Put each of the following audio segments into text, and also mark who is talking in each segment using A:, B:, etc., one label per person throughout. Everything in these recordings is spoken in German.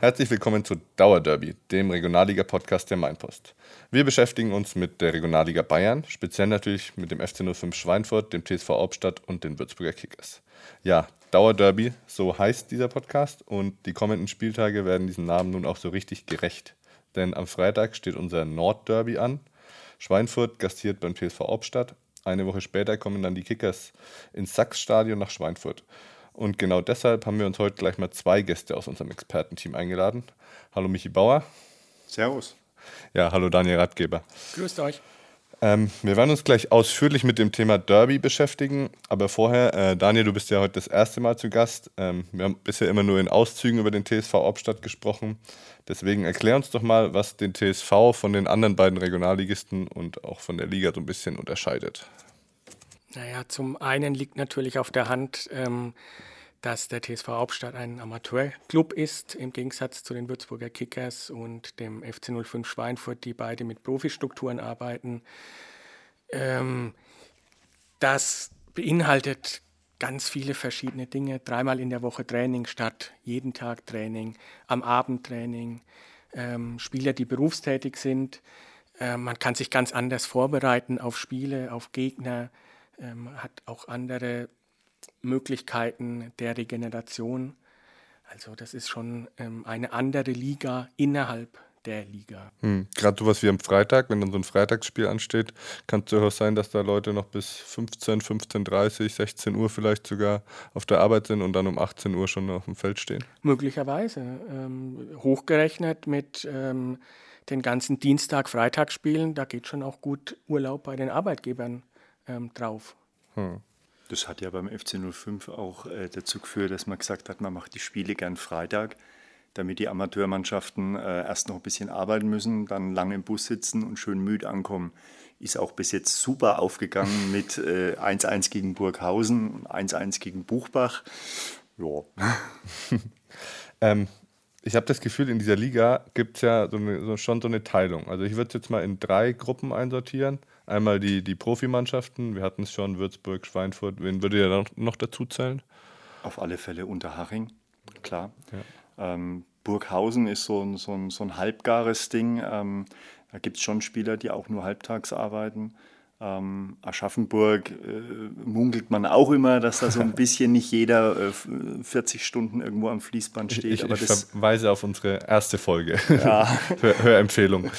A: Herzlich willkommen zu Dauerderby, dem Regionalliga-Podcast der Mainpost. Wir beschäftigen uns mit der Regionalliga Bayern, speziell natürlich mit dem FC 05 Schweinfurt, dem TSV Hauptstadt und den Würzburger Kickers. Ja, Dauerderby, so heißt dieser Podcast und die kommenden Spieltage werden diesem Namen nun auch so richtig gerecht. Denn am Freitag steht unser Nordderby an. Schweinfurt gastiert beim TSV Hauptstadt. Eine Woche später kommen dann die Kickers ins Sachsstadion nach Schweinfurt. Und genau deshalb haben wir uns heute gleich mal zwei Gäste aus unserem Expertenteam eingeladen. Hallo Michi Bauer.
B: Servus.
A: Ja, hallo Daniel Ratgeber.
C: Grüßt euch.
A: Ähm, wir werden uns gleich ausführlich mit dem Thema Derby beschäftigen. Aber vorher, äh, Daniel, du bist ja heute das erste Mal zu Gast. Ähm, wir haben bisher immer nur in Auszügen über den TSV Obstadt gesprochen. Deswegen erklär uns doch mal, was den TSV von den anderen beiden Regionalligisten und auch von der Liga so ein bisschen unterscheidet.
C: Naja, zum einen liegt natürlich auf der Hand, ähm, dass der TSV Hauptstadt ein Amateurclub ist, im Gegensatz zu den Würzburger Kickers und dem FC 05 Schweinfurt, die beide mit Profistrukturen arbeiten. Ähm, das beinhaltet ganz viele verschiedene Dinge. Dreimal in der Woche Training statt jeden Tag Training, am Abend Training, ähm, Spieler, die berufstätig sind. Äh, man kann sich ganz anders vorbereiten auf Spiele, auf Gegner, ähm, hat auch andere Möglichkeiten der Regeneration. Also das ist schon ähm, eine andere Liga innerhalb der Liga.
A: Hm. Gerade sowas wie am Freitag, wenn dann so ein Freitagsspiel ansteht, kann es durchaus sein, dass da Leute noch bis 15, 15.30 16 Uhr vielleicht sogar auf der Arbeit sind und dann um 18 Uhr schon auf dem Feld stehen.
C: Möglicherweise. Ähm, hochgerechnet mit ähm, den ganzen Dienstag-Freitagsspielen, da geht schon auch gut Urlaub bei den Arbeitgebern ähm, drauf. Hm.
B: Das hat ja beim FC 05 auch äh, dazu geführt, dass man gesagt hat, man macht die Spiele gern Freitag, damit die Amateurmannschaften äh, erst noch ein bisschen arbeiten müssen, dann lange im Bus sitzen und schön müde ankommen. Ist auch bis jetzt super aufgegangen mit 1-1 äh, gegen Burghausen und 1-1 gegen Buchbach. Ja.
A: ähm, ich habe das Gefühl, in dieser Liga gibt es ja so eine, so schon so eine Teilung. Also ich würde es jetzt mal in drei Gruppen einsortieren. Einmal die, die Profimannschaften, wir hatten es schon, Würzburg, Schweinfurt. Wen würde ihr noch, noch dazu zählen?
B: Auf alle Fälle Unterhaching, klar. Ja. Ähm, Burghausen ist so ein, so ein, so ein halbgares Ding. Ähm, da gibt es schon Spieler, die auch nur halbtags arbeiten. Ähm, Aschaffenburg äh, munkelt man auch immer, dass da so ein bisschen nicht jeder äh, 40 Stunden irgendwo am Fließband steht.
A: Ich, ich, ich verweise auf unsere erste Folge. Ja. Hör, Hörempfehlung.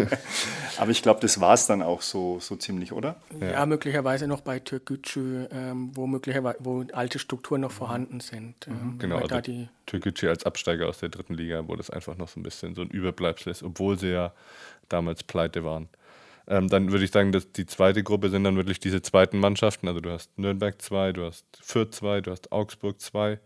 B: aber ich glaube, das war es dann auch so, so ziemlich, oder?
C: Ja, ja möglicherweise noch bei Türkgücü, ähm, wo möglicherweise wo alte Strukturen noch vorhanden sind.
A: Ähm, genau, also Türkgücü als Absteiger aus der dritten Liga, wo das einfach noch so ein bisschen so ein Überbleibsel ist, obwohl sie ja damals pleite waren. Ähm, dann würde ich sagen, dass die zweite Gruppe sind dann wirklich diese zweiten Mannschaften. Also du hast Nürnberg 2, du hast Fürth 2, du hast Augsburg 2.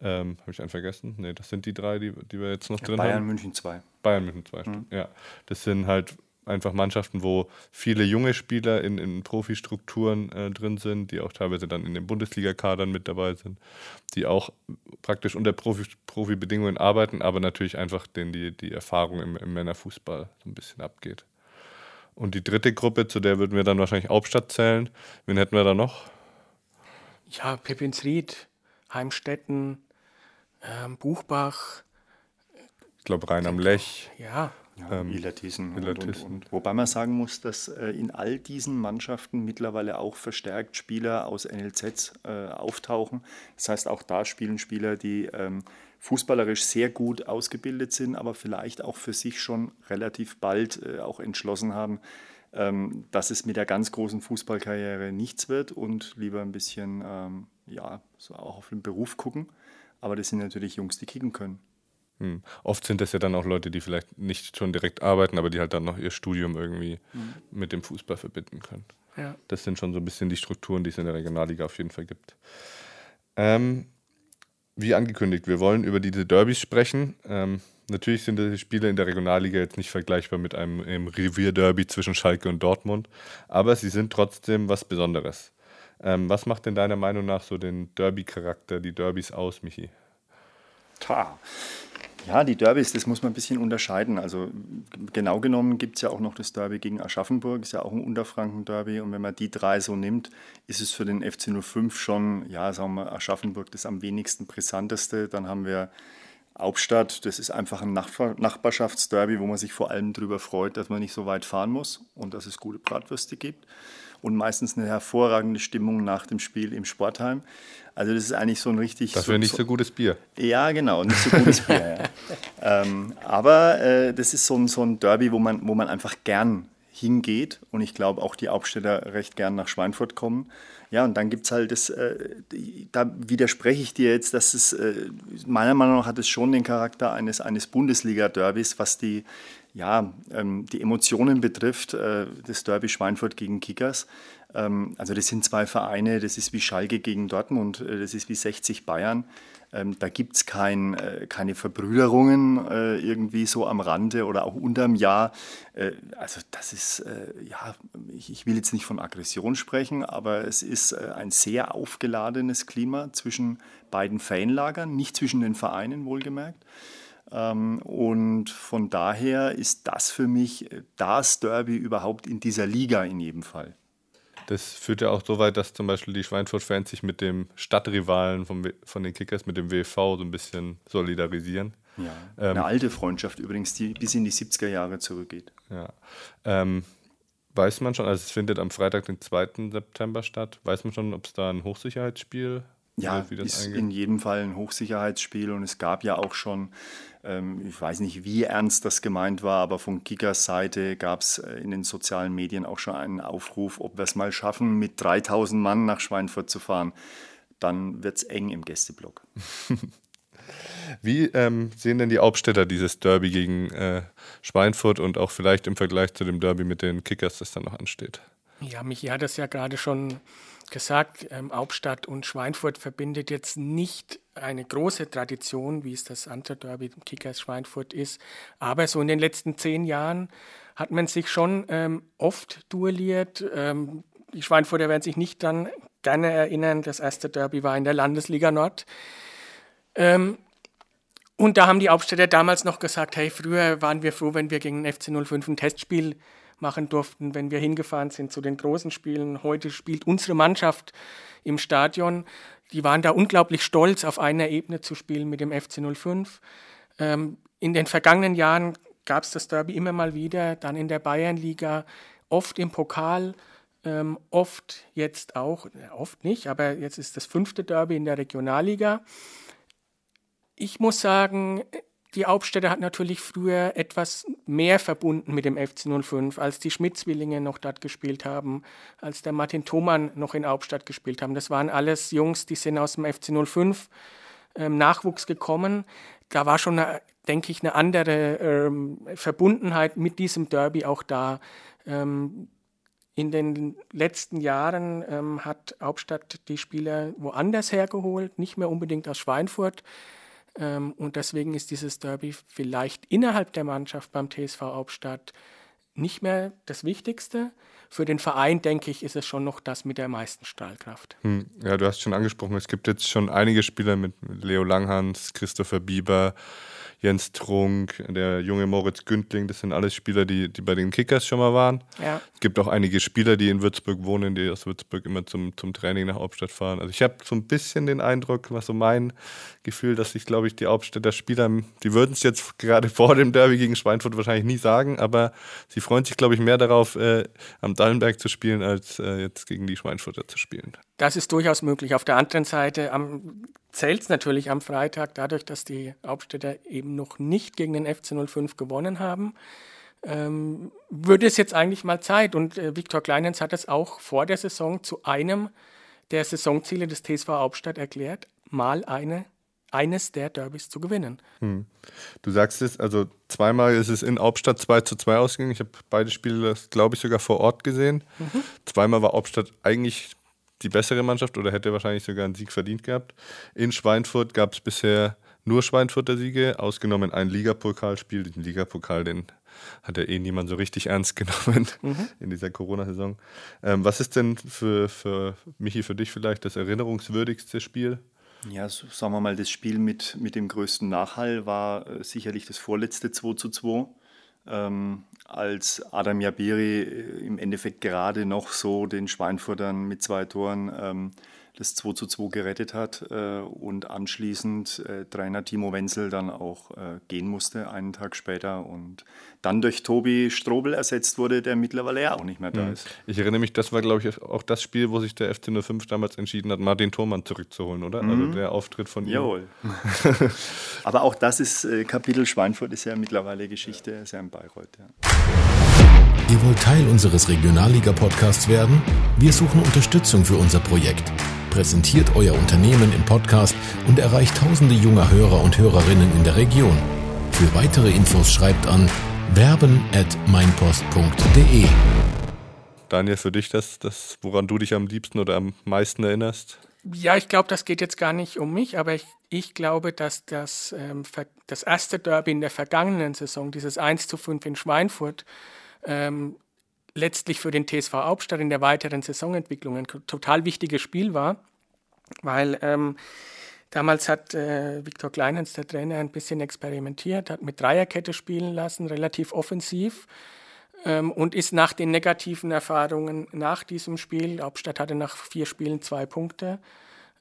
A: Ähm, Habe ich einen vergessen? Ne, das sind die drei, die, die wir jetzt noch ja, drin
B: Bayern,
A: haben.
B: Bayern München 2.
A: Bayern München 2, mhm. ja. Das sind halt einfach Mannschaften, wo viele junge Spieler in, in Profistrukturen äh, drin sind, die auch teilweise dann in den Bundesliga-Kadern mit dabei sind, die auch praktisch unter Profi, Profi-Bedingungen arbeiten, aber natürlich einfach denen die, die Erfahrung im, im Männerfußball so ein bisschen abgeht. Und die dritte Gruppe, zu der würden wir dann wahrscheinlich Hauptstadt zählen. Wen hätten wir da noch?
C: Ja, Peppinsried, Heimstetten, ähm, Buchbach.
A: Ich glaube, Rhein am Lech.
C: Ja.
B: Ja, ähm, Illertissen. Und, und, und. Wobei man sagen muss, dass äh, in all diesen Mannschaften mittlerweile auch verstärkt Spieler aus NLZs äh, auftauchen. Das heißt, auch da spielen Spieler, die ähm, fußballerisch sehr gut ausgebildet sind, aber vielleicht auch für sich schon relativ bald äh, auch entschlossen haben, ähm, dass es mit der ganz großen Fußballkarriere nichts wird und lieber ein bisschen ähm, ja, so auch auf den Beruf gucken. Aber das sind natürlich Jungs, die kicken können.
A: Hm. Oft sind das ja dann auch Leute, die vielleicht nicht schon direkt arbeiten, aber die halt dann noch ihr Studium irgendwie mhm. mit dem Fußball verbinden können. Ja. Das sind schon so ein bisschen die Strukturen, die es in der Regionalliga auf jeden Fall gibt. Ähm, wie angekündigt, wir wollen über diese Derbys sprechen. Ähm, natürlich sind die Spiele in der Regionalliga jetzt nicht vergleichbar mit einem, einem Revierderby zwischen Schalke und Dortmund, aber sie sind trotzdem was Besonderes. Ähm, was macht denn deiner Meinung nach so den Derby-Charakter, die Derbys aus, Michi?
B: Ta. Ja, die Derbys, das muss man ein bisschen unterscheiden. Also genau genommen gibt es ja auch noch das Derby gegen Aschaffenburg, ist ja auch ein Unterfranken-Derby. Und wenn man die drei so nimmt, ist es für den FC 05 schon, ja, sagen wir Aschaffenburg das am wenigsten brisanteste. Dann haben wir Hauptstadt, das ist einfach ein Nachbar Nachbarschaftsderby, wo man sich vor allem darüber freut, dass man nicht so weit fahren muss und dass es gute Bratwürste gibt und meistens eine hervorragende Stimmung nach dem Spiel im Sportheim. Also das ist eigentlich so ein richtig...
A: Dafür so, nicht so gutes Bier.
B: Ja, genau, nicht so gutes Bier. Ja. ähm, aber äh, das ist so ein, so ein Derby, wo man, wo man einfach gern hingeht und ich glaube auch die Aufsteller recht gern nach Schweinfurt kommen. Ja, und dann gibt es halt das, äh, da widerspreche ich dir jetzt, dass es, äh, meiner Meinung nach hat es schon den Charakter eines, eines Bundesliga-Derbys, was die, ja, ähm, die Emotionen betrifft, äh, das Derby Schweinfurt gegen Kickers. Ähm, also das sind zwei Vereine, das ist wie Schalke gegen Dortmund, äh, das ist wie 60 Bayern. Ähm, da gibt es kein, äh, keine Verbrüderungen äh, irgendwie so am Rande oder auch unterm Jahr. Äh, also das ist, äh, ja, ich, ich, will jetzt nicht von Aggression sprechen, aber es ist ein sehr aufgeladenes Klima zwischen beiden Fanlagern, nicht zwischen den Vereinen wohlgemerkt. Ähm, und von daher ist das für mich äh, das Derby überhaupt in dieser Liga in jedem Fall.
A: Das führt ja auch so weit, dass zum Beispiel die Schweinfurt-Fans sich mit dem Stadtrivalen vom, von den Kickers, mit dem WV, so ein bisschen solidarisieren.
B: Ja, ähm, eine alte Freundschaft übrigens, die bis in die 70er Jahre zurückgeht.
A: Ja. Ähm, weiß man schon, also es findet am Freitag, den 2. September statt, weiß man schon, ob es da ein Hochsicherheitsspiel
B: ja, ist in jedem Fall ein Hochsicherheitsspiel und es gab ja auch schon, ähm, ich weiß nicht, wie ernst das gemeint war, aber von Gigas Seite gab es äh, in den sozialen Medien auch schon einen Aufruf, ob wir es mal schaffen, mit 3000 Mann nach Schweinfurt zu fahren. Dann wird es eng im Gästeblock.
A: Wie ähm, sehen denn die Hauptstädter dieses Derby gegen äh, Schweinfurt und auch vielleicht im Vergleich zu dem Derby mit den Kickers, das dann noch ansteht?
C: Ja, Michi hat es ja gerade schon gesagt, ähm, Hauptstadt und Schweinfurt verbindet jetzt nicht eine große Tradition, wie es das Anterderby Kickers Schweinfurt ist. Aber so in den letzten zehn Jahren hat man sich schon ähm, oft duelliert. Ähm, die Schweinfurter werden sich nicht dann gerne erinnern, das erste Derby war in der Landesliga Nord. Ähm, und da haben die Hauptstädter damals noch gesagt, hey, früher waren wir froh, wenn wir gegen den FC 05 ein Testspiel machen durften, wenn wir hingefahren sind zu den großen Spielen. Heute spielt unsere Mannschaft im Stadion. Die waren da unglaublich stolz, auf einer Ebene zu spielen mit dem FC 05. Ähm, in den vergangenen Jahren gab es das Derby immer mal wieder, dann in der Bayernliga, oft im Pokal, ähm, oft jetzt auch, oft nicht, aber jetzt ist das fünfte Derby in der Regionalliga. Ich muss sagen, die Hauptstädte hat natürlich früher etwas mehr verbunden mit dem FC 05, als die Schmidt-Zwillinge noch dort gespielt haben, als der Martin Thoman noch in Hauptstadt gespielt haben. Das waren alles Jungs, die sind aus dem FC 05 ähm, Nachwuchs gekommen. Da war schon, eine, denke ich, eine andere ähm, Verbundenheit mit diesem Derby auch da. Ähm, in den letzten Jahren ähm, hat Hauptstadt die Spieler woanders hergeholt, nicht mehr unbedingt aus Schweinfurt. Ähm, und deswegen ist dieses Derby vielleicht innerhalb der Mannschaft beim TSV Hauptstadt nicht mehr das Wichtigste. Für den Verein, denke ich, ist es schon noch das mit der meisten Stahlkraft.
A: Hm. Ja, du hast schon angesprochen, es gibt jetzt schon einige Spieler mit Leo Langhans, Christopher Bieber, Jens Trunk, der junge Moritz Güntling, das sind alles Spieler, die, die bei den Kickers schon mal waren. Ja. Es gibt auch einige Spieler, die in Würzburg wohnen, die aus Würzburg immer zum, zum Training nach Hauptstadt fahren. Also ich habe so ein bisschen den Eindruck, was so mein Gefühl, dass ich glaube ich die Hauptstädter Spieler, die würden es jetzt gerade vor dem Derby gegen Schweinfurt wahrscheinlich nie sagen, aber sie freuen sich glaube ich mehr darauf, äh, am Dallenberg zu spielen, als äh, jetzt gegen die Schweinfurter zu spielen.
C: Das ist durchaus möglich. Auf der anderen Seite zählt es natürlich am Freitag, dadurch, dass die Hauptstädter eben noch nicht gegen den FC 05 gewonnen haben. Ähm, würde es jetzt eigentlich mal Zeit, und äh, Viktor Kleinens hat es auch vor der Saison zu einem der Saisonziele des TSV Hauptstadt erklärt, mal eine, eines der Derbys zu gewinnen. Hm.
A: Du sagst es, also zweimal ist es in Hauptstadt 2 zu 2 ausgegangen. Ich habe beide Spiele, glaube ich, sogar vor Ort gesehen. Mhm. Zweimal war Hauptstadt eigentlich die bessere Mannschaft oder hätte wahrscheinlich sogar einen Sieg verdient gehabt. In Schweinfurt gab es bisher nur Schweinfurter Siege, ausgenommen ein Ligapokalspiel. Den Ligapokal, den hat ja eh niemand so richtig ernst genommen mhm. in dieser Corona-Saison. Ähm, was ist denn für, für Michi, für dich vielleicht das erinnerungswürdigste Spiel?
B: Ja, so, sagen wir mal, das Spiel mit, mit dem größten Nachhall war äh, sicherlich das vorletzte 2 zu 2 ähm, als Adam Jabiri äh, im Endeffekt gerade noch so den Schweinfurtern mit zwei Toren ähm, das 2 zu 2 gerettet hat äh, und anschließend äh, Trainer Timo Wenzel dann auch äh, gehen musste, einen Tag später und dann durch Tobi Strobel ersetzt wurde, der mittlerweile ja auch nicht mehr da mhm. ist.
A: Ich erinnere mich, das war, glaube ich, auch das Spiel, wo sich der FC 05 damals entschieden hat, Martin Thormann zurückzuholen, oder? Also mhm. Also der Auftritt von ihm.
B: Jawohl. Aber auch das ist äh, Kapitel Schweinfurt, ist ja mittlerweile Geschichte, ist ja in Bayreuth. Ja.
D: Ihr wollt Teil unseres Regionalliga-Podcasts werden? Wir suchen Unterstützung für unser Projekt. Präsentiert euer Unternehmen im Podcast und erreicht tausende junger Hörer und Hörerinnen in der Region. Für weitere Infos schreibt an werben at meinpost.de.
A: Daniel, für dich das, das, woran du dich am liebsten oder am meisten erinnerst?
C: Ja, ich glaube, das geht jetzt gar nicht um mich, aber ich, ich glaube, dass das, ähm, das erste Derby in der vergangenen Saison, dieses 1 zu 5 in Schweinfurt, ähm, letztlich für den TSV Hauptstadt in der weiteren Saisonentwicklung ein total wichtiges Spiel war, weil ähm, damals hat äh, Viktor Kleinens, der Trainer, ein bisschen experimentiert, hat mit Dreierkette spielen lassen, relativ offensiv ähm, und ist nach den negativen Erfahrungen nach diesem Spiel, Hauptstadt hatte nach vier Spielen zwei Punkte,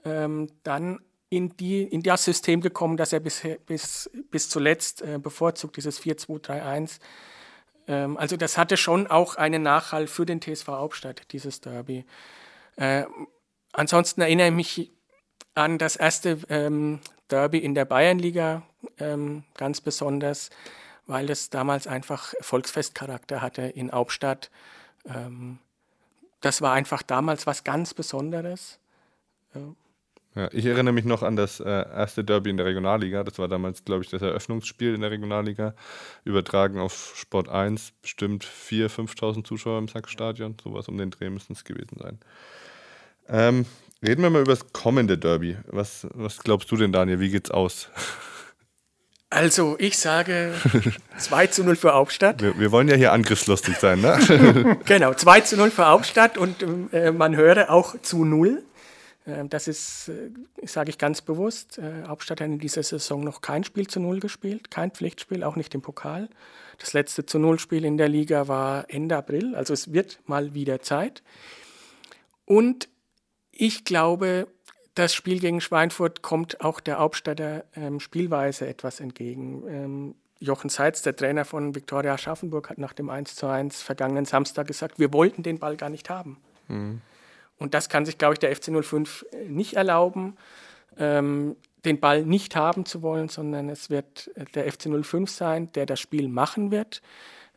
C: ähm, dann in, die, in das System gekommen, das er bis, bis, bis zuletzt äh, bevorzugt, dieses 4-2-3-1 ähm, also das hatte schon auch einen Nachhall für den TSV Hauptstadt, dieses Derby. Äh, ansonsten erinnere ich mich an das erste ähm, Derby in der Bayernliga ähm, ganz besonders, weil es damals einfach Volksfestcharakter hatte in Hauptstadt. Ähm, das war einfach damals was ganz Besonderes.
A: Ja. Ja, ich erinnere mich noch an das äh, erste Derby in der Regionalliga. Das war damals, glaube ich, das Eröffnungsspiel in der Regionalliga. Übertragen auf Sport 1. Bestimmt 4.000, 5.000 Zuschauer im Sackstadion. Sowas um den Dreh müssen es gewesen sein. Ähm, reden wir mal über das kommende Derby. Was, was glaubst du denn, Daniel? Wie geht's aus?
C: Also, ich sage 2 zu 0 für Hauptstadt.
A: Wir, wir wollen ja hier angriffslustig sein, ne?
C: genau, 2 zu 0 für Hauptstadt und äh, man höre auch zu 0. Ähm, das ist, äh, sage ich ganz bewusst, äh, Hauptstadt hat in dieser Saison noch kein Spiel zu Null gespielt, kein Pflichtspiel, auch nicht im Pokal. Das letzte zu Null-Spiel in der Liga war Ende April, also es wird mal wieder Zeit. Und ich glaube, das Spiel gegen Schweinfurt kommt auch der Hauptstädter ähm, Spielweise etwas entgegen. Ähm, Jochen Seitz, der Trainer von Viktoria Aschaffenburg, hat nach dem 1:1 vergangenen Samstag gesagt, wir wollten den Ball gar nicht haben. Mhm. Und das kann sich, glaube ich, der FC 05 äh, nicht erlauben, ähm, den Ball nicht haben zu wollen, sondern es wird äh, der FC 05 sein, der das Spiel machen wird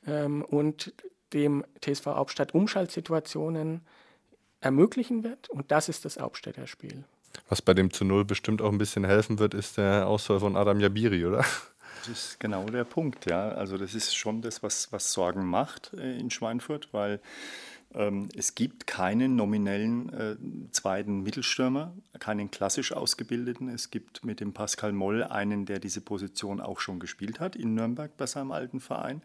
C: ähm, und dem TSV Hauptstadt Umschaltsituationen ermöglichen wird. Und das ist das Hauptstädter Spiel.
A: Was bei dem zu Null bestimmt auch ein bisschen helfen wird, ist der Ausfall von Adam Jabiri, oder?
B: Das ist genau der Punkt, ja. Also das ist schon das, was, was Sorgen macht äh, in Schweinfurt, weil es gibt keinen nominellen äh, zweiten Mittelstürmer, keinen klassisch ausgebildeten. Es gibt mit dem Pascal Moll einen, der diese Position auch schon gespielt hat in Nürnberg bei seinem alten Verein,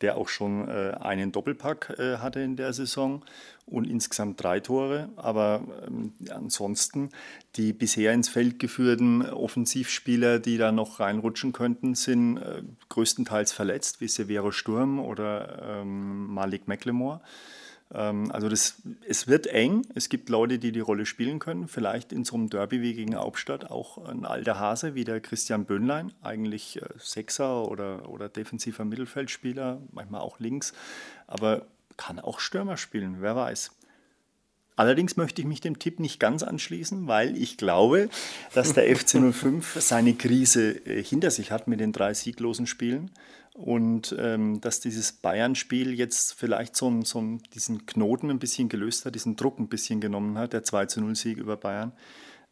B: der auch schon äh, einen Doppelpack äh, hatte in der Saison und insgesamt drei Tore. Aber ähm, ansonsten die bisher ins Feld geführten Offensivspieler, die da noch reinrutschen könnten, sind äh, größtenteils verletzt, wie Severo Sturm oder ähm, Malik McLemore. Ähm, also das, es wird eng. Es gibt Leute, die die Rolle spielen können. Vielleicht in so einem Derby wie gegen Hauptstadt auch ein alter Hase wie der Christian Böhnlein, eigentlich äh, Sechser oder, oder defensiver Mittelfeldspieler, manchmal auch links, aber kann auch Stürmer spielen, wer weiß. Allerdings möchte ich mich dem Tipp nicht ganz anschließen, weil ich glaube, dass der FC 05 seine Krise äh, hinter sich hat mit den drei sieglosen Spielen und ähm, dass dieses Bayern-Spiel jetzt vielleicht so, so diesen Knoten ein bisschen gelöst hat, diesen Druck ein bisschen genommen hat, der 2-0-Sieg über Bayern.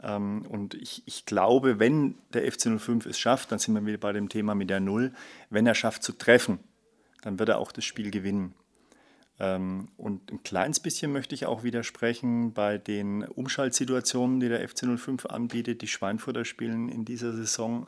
B: Ähm, und ich, ich glaube, wenn der FC 05 es schafft, dann sind wir wieder bei dem Thema mit der Null, wenn er schafft zu treffen, dann wird er auch das Spiel gewinnen. Ähm, und ein kleines bisschen möchte ich auch widersprechen bei den Umschaltsituationen, die der FC 05 anbietet. Die Schweinfurter spielen in dieser Saison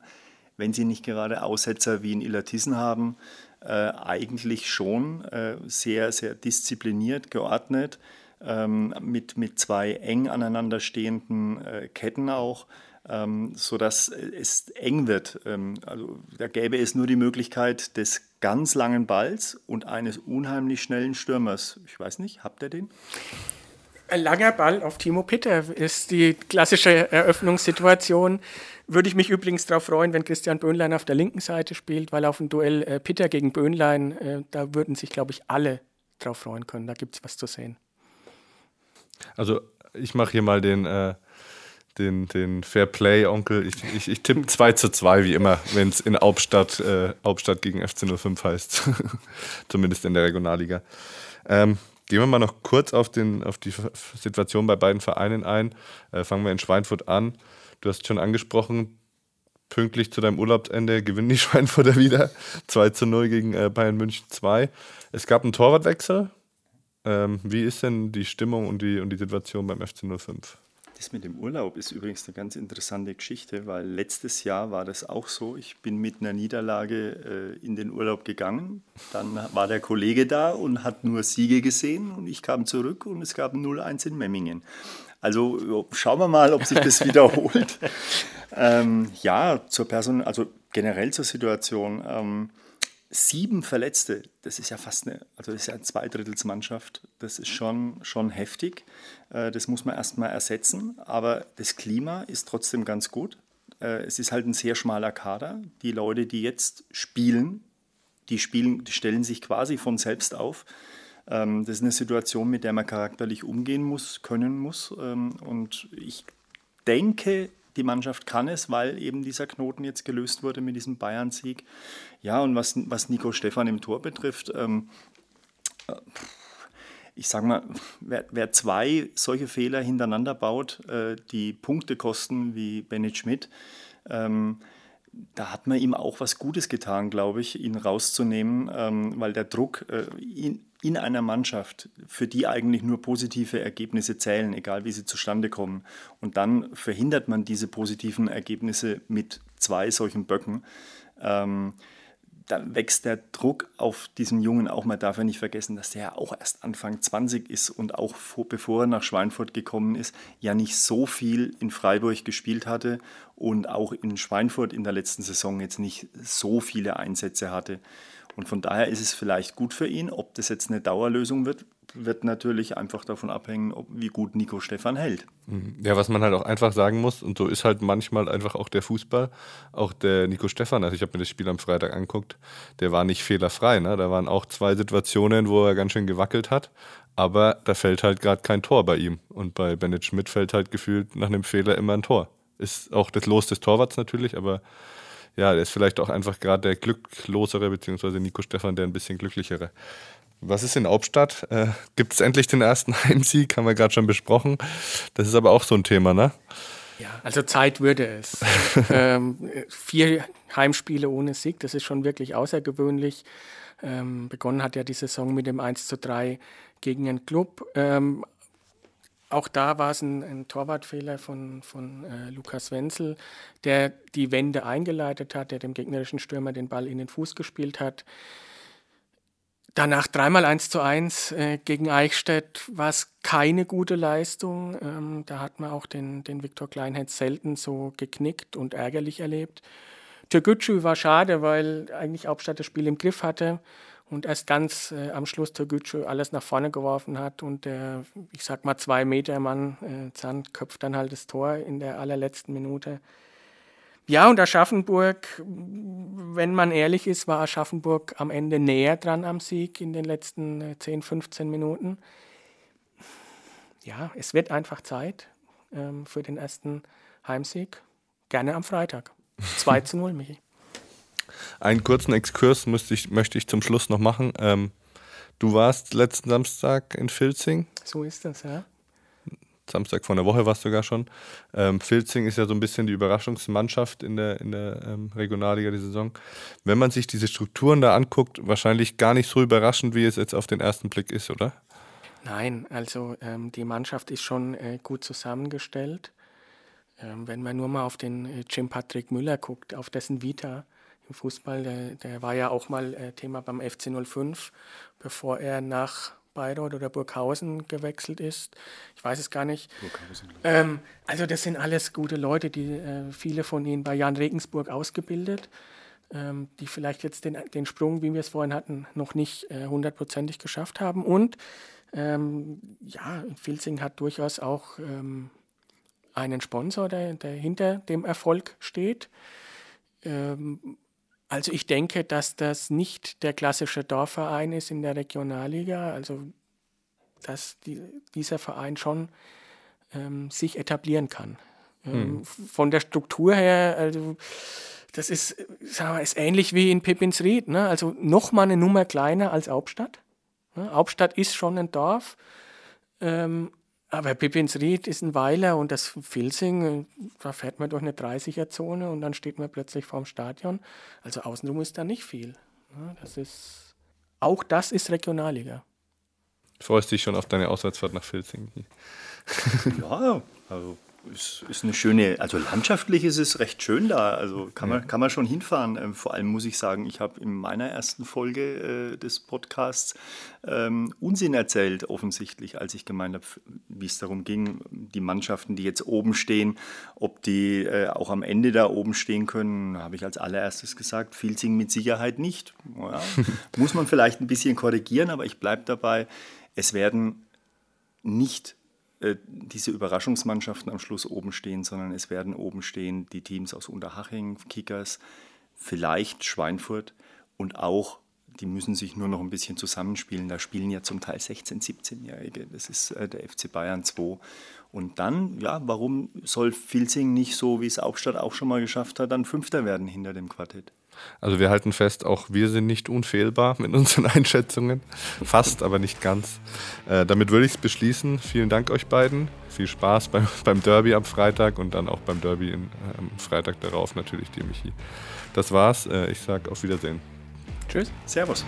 B: wenn sie nicht gerade Aussetzer wie in Illertissen haben, äh, eigentlich schon äh, sehr, sehr diszipliniert, geordnet, ähm, mit, mit zwei eng aneinanderstehenden äh, Ketten auch, ähm, sodass es eng wird. Ähm, also da gäbe es nur die Möglichkeit des ganz langen Balls und eines unheimlich schnellen Stürmers. Ich weiß nicht, habt ihr den?
C: Ein langer Ball auf Timo Pitter ist die klassische Eröffnungssituation. Würde ich mich übrigens darauf freuen, wenn Christian Böhnlein auf der linken Seite spielt, weil auf dem Duell äh, Pitter gegen Böhnlein, äh, da würden sich, glaube ich, alle drauf freuen können. Da gibt es was zu sehen.
A: Also ich mache hier mal den, äh, den, den Fair Play-Onkel. Ich, ich, ich tippe 2 zu 2, wie immer, wenn es in Hauptstadt, äh, Hauptstadt gegen FC 05 heißt. Zumindest in der Regionalliga. Ähm, Gehen wir mal noch kurz auf, den, auf die Situation bei beiden Vereinen ein. Äh, fangen wir in Schweinfurt an. Du hast schon angesprochen, pünktlich zu deinem Urlaubsende gewinnen die Schweinfurter wieder. 2 zu 0 gegen äh, Bayern München 2. Es gab einen Torwartwechsel. Ähm, wie ist denn die Stimmung und die, und die Situation beim FC 05?
B: Das mit dem Urlaub ist übrigens eine ganz interessante Geschichte, weil letztes Jahr war das auch so. Ich bin mit einer Niederlage äh, in den Urlaub gegangen. Dann war der Kollege da und hat nur Siege gesehen und ich kam zurück und es gab 0-1 in Memmingen. Also schauen wir mal, ob sich das wiederholt. ähm, ja, zur Person, also generell zur Situation. Ähm, sieben Verletzte, das ist ja fast eine, also das ist ja eine Zweidrittelsmannschaft, das ist schon, schon heftig. Äh, das muss man erstmal ersetzen, aber das Klima ist trotzdem ganz gut. Äh, es ist halt ein sehr schmaler Kader. Die Leute, die jetzt spielen, die spielen, die stellen sich quasi von selbst auf. Ähm, das ist eine Situation, mit der man charakterlich umgehen muss, können muss. Ähm, und ich denke, die Mannschaft kann es, weil eben dieser Knoten jetzt gelöst wurde mit diesem Bayern-Sieg. Ja, und was, was Nico Stefan im Tor betrifft, ähm, äh, ich sage mal, wer, wer, zwei solche Fehler hintereinander baut, äh, die Punkte kosten wie Bennett Schmidt, ähm, da hat man ihm auch was Gutes getan, glaube ich, ihn rauszunehmen, ähm, weil der Druck äh, in, in einer Mannschaft, für die eigentlich nur positive Ergebnisse zählen, egal wie sie zustande kommen. Und dann verhindert man diese positiven Ergebnisse mit zwei solchen Böcken. Ähm, dann wächst der Druck auf diesen Jungen auch. Man darf ja nicht vergessen, dass der ja auch erst Anfang 20 ist und auch vor, bevor er nach Schweinfurt gekommen ist, ja nicht so viel in Freiburg gespielt hatte und auch in Schweinfurt in der letzten Saison jetzt nicht so viele Einsätze hatte. Und von daher ist es vielleicht gut für ihn. Ob das jetzt eine Dauerlösung wird, wird natürlich einfach davon abhängen, ob, wie gut Nico Stefan hält.
A: Mhm. Ja, was man halt auch einfach sagen muss, und so ist halt manchmal einfach auch der Fußball, auch der Nico Stefan, also ich habe mir das Spiel am Freitag anguckt, der war nicht fehlerfrei. Ne? Da waren auch zwei Situationen, wo er ganz schön gewackelt hat, aber da fällt halt gerade kein Tor bei ihm. Und bei Bennett Schmidt fällt halt gefühlt nach einem Fehler immer ein Tor. Ist auch das Los des Torwarts natürlich, aber ja, der ist vielleicht auch einfach gerade der glücklosere, beziehungsweise Nico Stefan der ein bisschen glücklichere. Was ist in Hauptstadt? Äh, Gibt es endlich den ersten Heimsieg? Haben wir gerade schon besprochen. Das ist aber auch so ein Thema, ne?
C: Ja, also Zeit würde es. ähm, vier Heimspiele ohne Sieg, das ist schon wirklich außergewöhnlich. Ähm, begonnen hat ja die Saison mit dem 1 zu 3 gegen einen Club. Ähm, auch da war es ein, ein Torwartfehler von, von äh, Lukas Wenzel, der die Wende eingeleitet hat, der dem gegnerischen Stürmer den Ball in den Fuß gespielt hat. Danach dreimal 1 zu 1 äh, gegen Eichstätt war es keine gute Leistung. Ähm, da hat man auch den, den Viktor Kleinheit selten so geknickt und ärgerlich erlebt. Türkgücü war schade, weil eigentlich Hauptstadt das Spiel im Griff hatte und erst ganz äh, am Schluss Türkgücü alles nach vorne geworfen hat und der, ich sag mal, zwei Meter Mann äh, Zand köpft dann halt das Tor in der allerletzten Minute. Ja, und Aschaffenburg, wenn man ehrlich ist, war Aschaffenburg am Ende näher dran am Sieg in den letzten 10, äh, 15 Minuten. Ja, es wird einfach Zeit ähm, für den ersten Heimsieg. Gerne am Freitag. 2 zu 0, Michi.
A: Einen kurzen Exkurs ich, möchte ich zum Schluss noch machen. Ähm, du warst letzten Samstag in Filzing.
C: So ist das, ja.
A: Samstag von der Woche warst du sogar schon. Ähm, Filzing ist ja so ein bisschen die Überraschungsmannschaft in der, in der ähm, Regionalliga die Saison. Wenn man sich diese Strukturen da anguckt, wahrscheinlich gar nicht so überraschend, wie es jetzt auf den ersten Blick ist, oder?
C: Nein, also ähm, die Mannschaft ist schon äh, gut zusammengestellt. Ähm, wenn man nur mal auf den äh, Jim Patrick Müller guckt, auf dessen Vita im Fußball, der, der war ja auch mal äh, Thema beim FC 05, bevor er nach Bayreuth oder Burghausen gewechselt ist. Ich weiß es gar nicht. Ähm, also das sind alles gute Leute, die äh, viele von ihnen bei Jan Regensburg ausgebildet, ähm, die vielleicht jetzt den, den Sprung, wie wir es vorhin hatten, noch nicht äh, hundertprozentig geschafft haben. Und Ähm, ja, Filzing hat durchaus auch ähm, einen Sponsor, der, der, hinter dem Erfolg steht. Ähm, also ich denke, dass das nicht der klassische Dorfverein ist in der Regionalliga, also dass die, dieser Verein schon ähm, sich etablieren kann. Ähm, hm. Von der Struktur her, also das ist, sagen wir, ist ähnlich wie in Pippinsried, ne? also nochmal eine Nummer kleiner als Hauptstadt. Ne? Hauptstadt ist schon ein Dorf, ähm, aber Pippinsried ist ein Weiler und das Filsing, da fährt man durch eine 30er-Zone und dann steht man plötzlich vorm Stadion. Also außenrum ist da nicht viel. Das ist, auch das ist Regionalliga.
A: Freust dich schon auf deine Auswärtsfahrt nach Filzing?
B: ja, also ist, ist eine schöne, also landschaftlich ist es recht schön da. Also kann man, kann man schon hinfahren. Ähm, vor allem muss ich sagen, ich habe in meiner ersten Folge äh, des Podcasts ähm, Unsinn erzählt, offensichtlich, als ich gemeint habe, wie es darum ging, die Mannschaften, die jetzt oben stehen, ob die äh, auch am Ende da oben stehen können, habe ich als allererstes gesagt, Filzing mit Sicherheit nicht. Ja, muss man vielleicht ein bisschen korrigieren, aber ich bleibe dabei, es werden nicht diese Überraschungsmannschaften am Schluss oben stehen, sondern es werden oben stehen die Teams aus Unterhaching, Kickers, vielleicht Schweinfurt und auch, die müssen sich nur noch ein bisschen zusammenspielen. Da spielen ja zum Teil 16-, 17-Jährige. Das ist äh, der FC Bayern 2. Und dann, ja, warum soll Filzing nicht so, wie es Aufstadt auch schon mal geschafft hat, dann Fünfter werden hinter dem Quartett?
A: Also wir halten fest, auch wir sind nicht unfehlbar mit unseren Einschätzungen. Fast, aber nicht ganz. Äh, damit würde ich es beschließen. Vielen Dank euch beiden. Viel Spaß beim, beim Derby am Freitag und dann auch beim Derby in, äh, am Freitag darauf natürlich, die Michi. Das war's. Äh, ich sage auf Wiedersehen.
B: Tschüss. Servus.